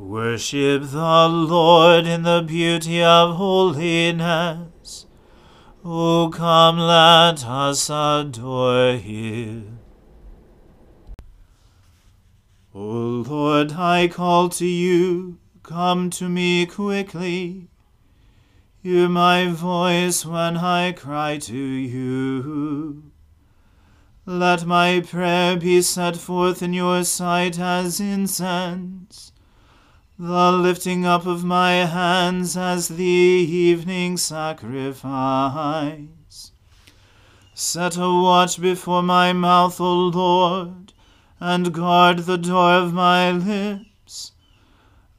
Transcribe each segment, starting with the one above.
Worship the Lord in the beauty of holiness. O come, let us adore him. O Lord, I call to you Come to me quickly. Hear my voice when I cry to you. Let my prayer be set forth in your sight as incense, the lifting up of my hands as the evening sacrifice. Set a watch before my mouth, O Lord, and guard the door of my lips.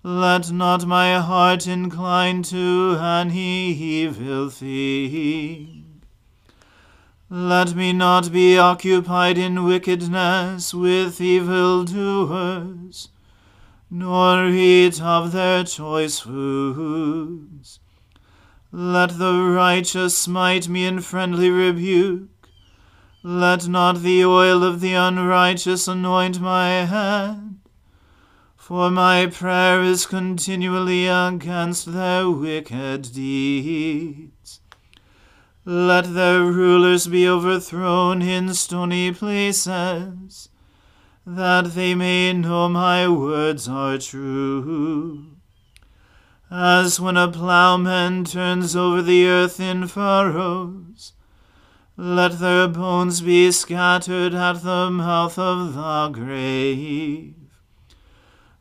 Let not my heart incline to an evil thing. Let me not be occupied in wickedness with evil doers, nor eat of their choice foods. Let the righteous smite me in friendly rebuke. Let not the oil of the unrighteous anoint my head for my prayer is continually against their wicked deeds. Let their rulers be overthrown in stony places, that they may know my words are true. As when a plowman turns over the earth in furrows, let their bones be scattered at the mouth of the grave.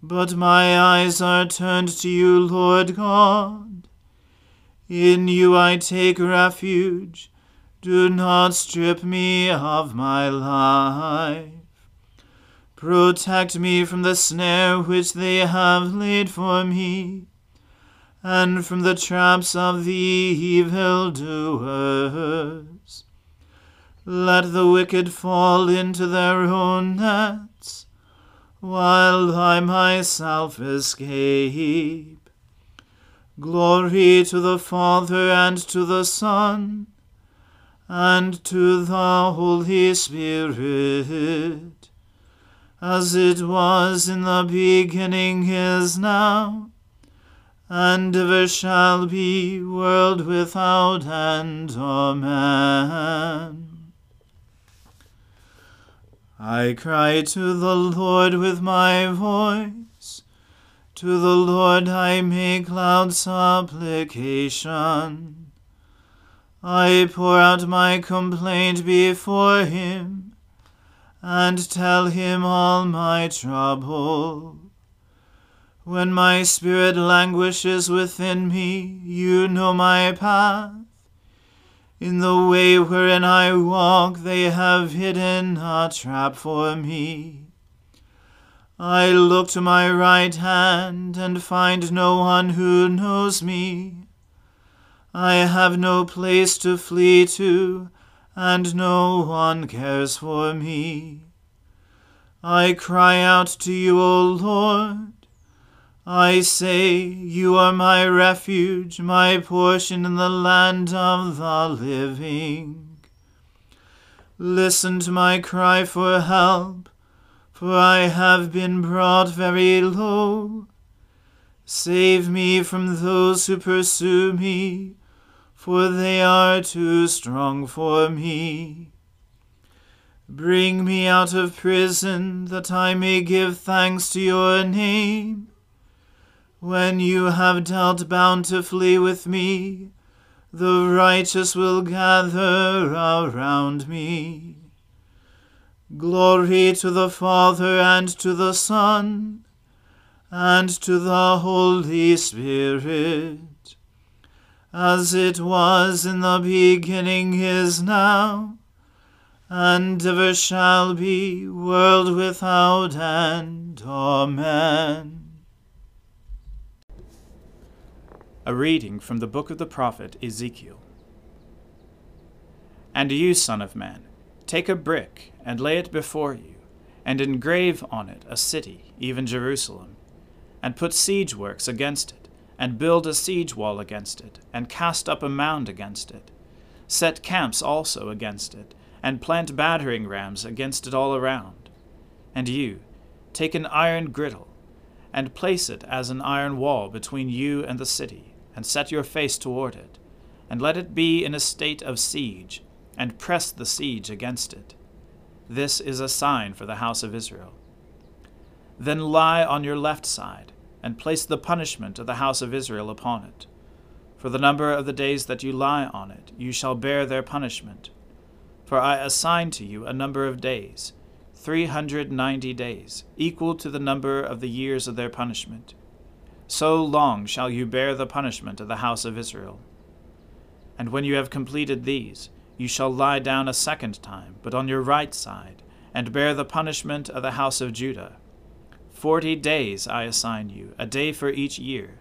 But my eyes are turned to you, Lord God. In you I take refuge. Do not strip me of my life. Protect me from the snare which they have laid for me, and from the traps of the evil doers. Let the wicked fall into their own nets while I myself escape. Glory to the Father and to the Son and to the Holy Spirit, as it was in the beginning is now, and ever shall be, world without end. Amen. I cry to the Lord with my voice. To the Lord I make loud supplication. I pour out my complaint before him, and tell him all my trouble. When my spirit languishes within me, you know my path. In the way wherein I walk, they have hidden a trap for me. I look to my right hand and find no one who knows me. I have no place to flee to, and no one cares for me. I cry out to you, O Lord. I say, You are my refuge, my portion in the land of the living. Listen to my cry for help, for I have been brought very low. Save me from those who pursue me, for they are too strong for me. Bring me out of prison, that I may give thanks to your name. When you have dealt bountifully with me, the righteous will gather around me. Glory to the Father and to the Son and to the Holy Spirit, as it was in the beginning is now, and ever shall be, world without end. Amen. A reading from the book of the prophet Ezekiel. And you, Son of Man, take a brick and lay it before you, and engrave on it a city, even Jerusalem, and put siege works against it, and build a siege wall against it, and cast up a mound against it. Set camps also against it, and plant battering rams against it all around. And you, take an iron griddle, and place it as an iron wall between you and the city and set your face toward it, and let it be in a state of siege, and press the siege against it. This is a sign for the house of Israel. Then lie on your left side, and place the punishment of the house of Israel upon it. For the number of the days that you lie on it, you shall bear their punishment. For I assign to you a number of days, three hundred ninety days, equal to the number of the years of their punishment so long shall you bear the punishment of the house of Israel. And when you have completed these, you shall lie down a second time, but on your right side, and bear the punishment of the house of Judah. Forty days I assign you, a day for each year,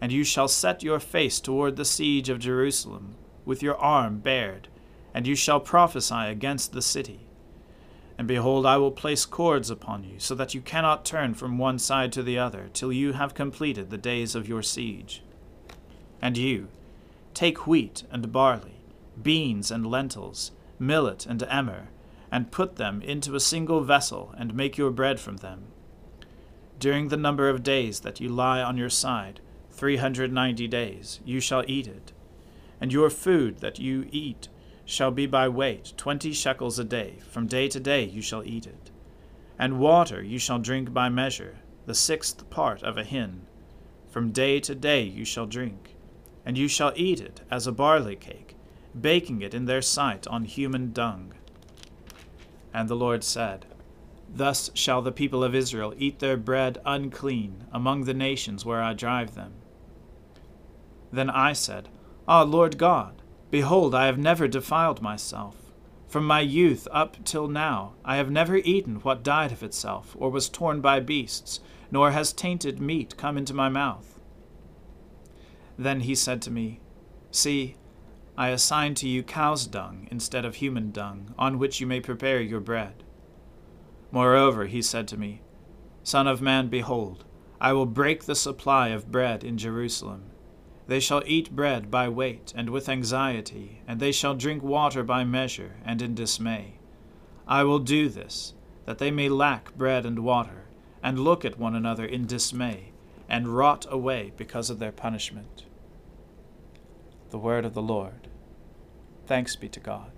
and you shall set your face toward the siege of Jerusalem, with your arm bared, and you shall prophesy against the city and behold, I will place cords upon you, so that you cannot turn from one side to the other, till you have completed the days of your siege. And you, take wheat and barley, beans and lentils, millet and emmer, and put them into a single vessel, and make your bread from them. During the number of days that you lie on your side, three hundred ninety days, you shall eat it. And your food that you eat shall be by weight twenty shekels a day, from day to day you shall eat it. And water you shall drink by measure, the sixth part of a hin. From day to day you shall drink, and you shall eat it as a barley cake, baking it in their sight on human dung. And the Lord said, Thus shall the people of Israel eat their bread unclean among the nations where I drive them. Then I said, Ah, Lord God, Behold, I have never defiled myself. From my youth up till now, I have never eaten what died of itself, or was torn by beasts, nor has tainted meat come into my mouth. Then he said to me, See, I assign to you cow's dung instead of human dung, on which you may prepare your bread. Moreover, he said to me, Son of man, behold, I will break the supply of bread in Jerusalem. They shall eat bread by weight and with anxiety, and they shall drink water by measure and in dismay. I will do this, that they may lack bread and water, and look at one another in dismay, and rot away because of their punishment. The word of the Lord. Thanks be to God.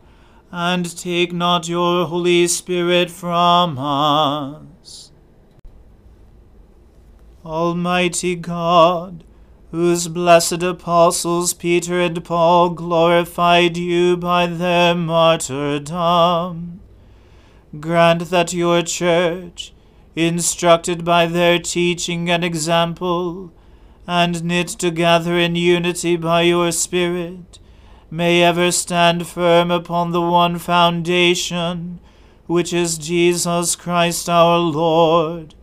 and take not your Holy Spirit from us. Almighty God, whose blessed apostles Peter and Paul glorified you by their martyrdom, grant that your church, instructed by their teaching and example, and knit together in unity by your Spirit, may ever stand firm upon the one foundation, which is Jesus Christ our Lord,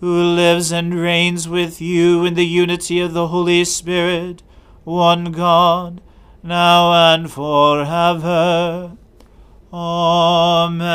who lives and reigns with you in the unity of the Holy Spirit, one God, now and forever. Amen.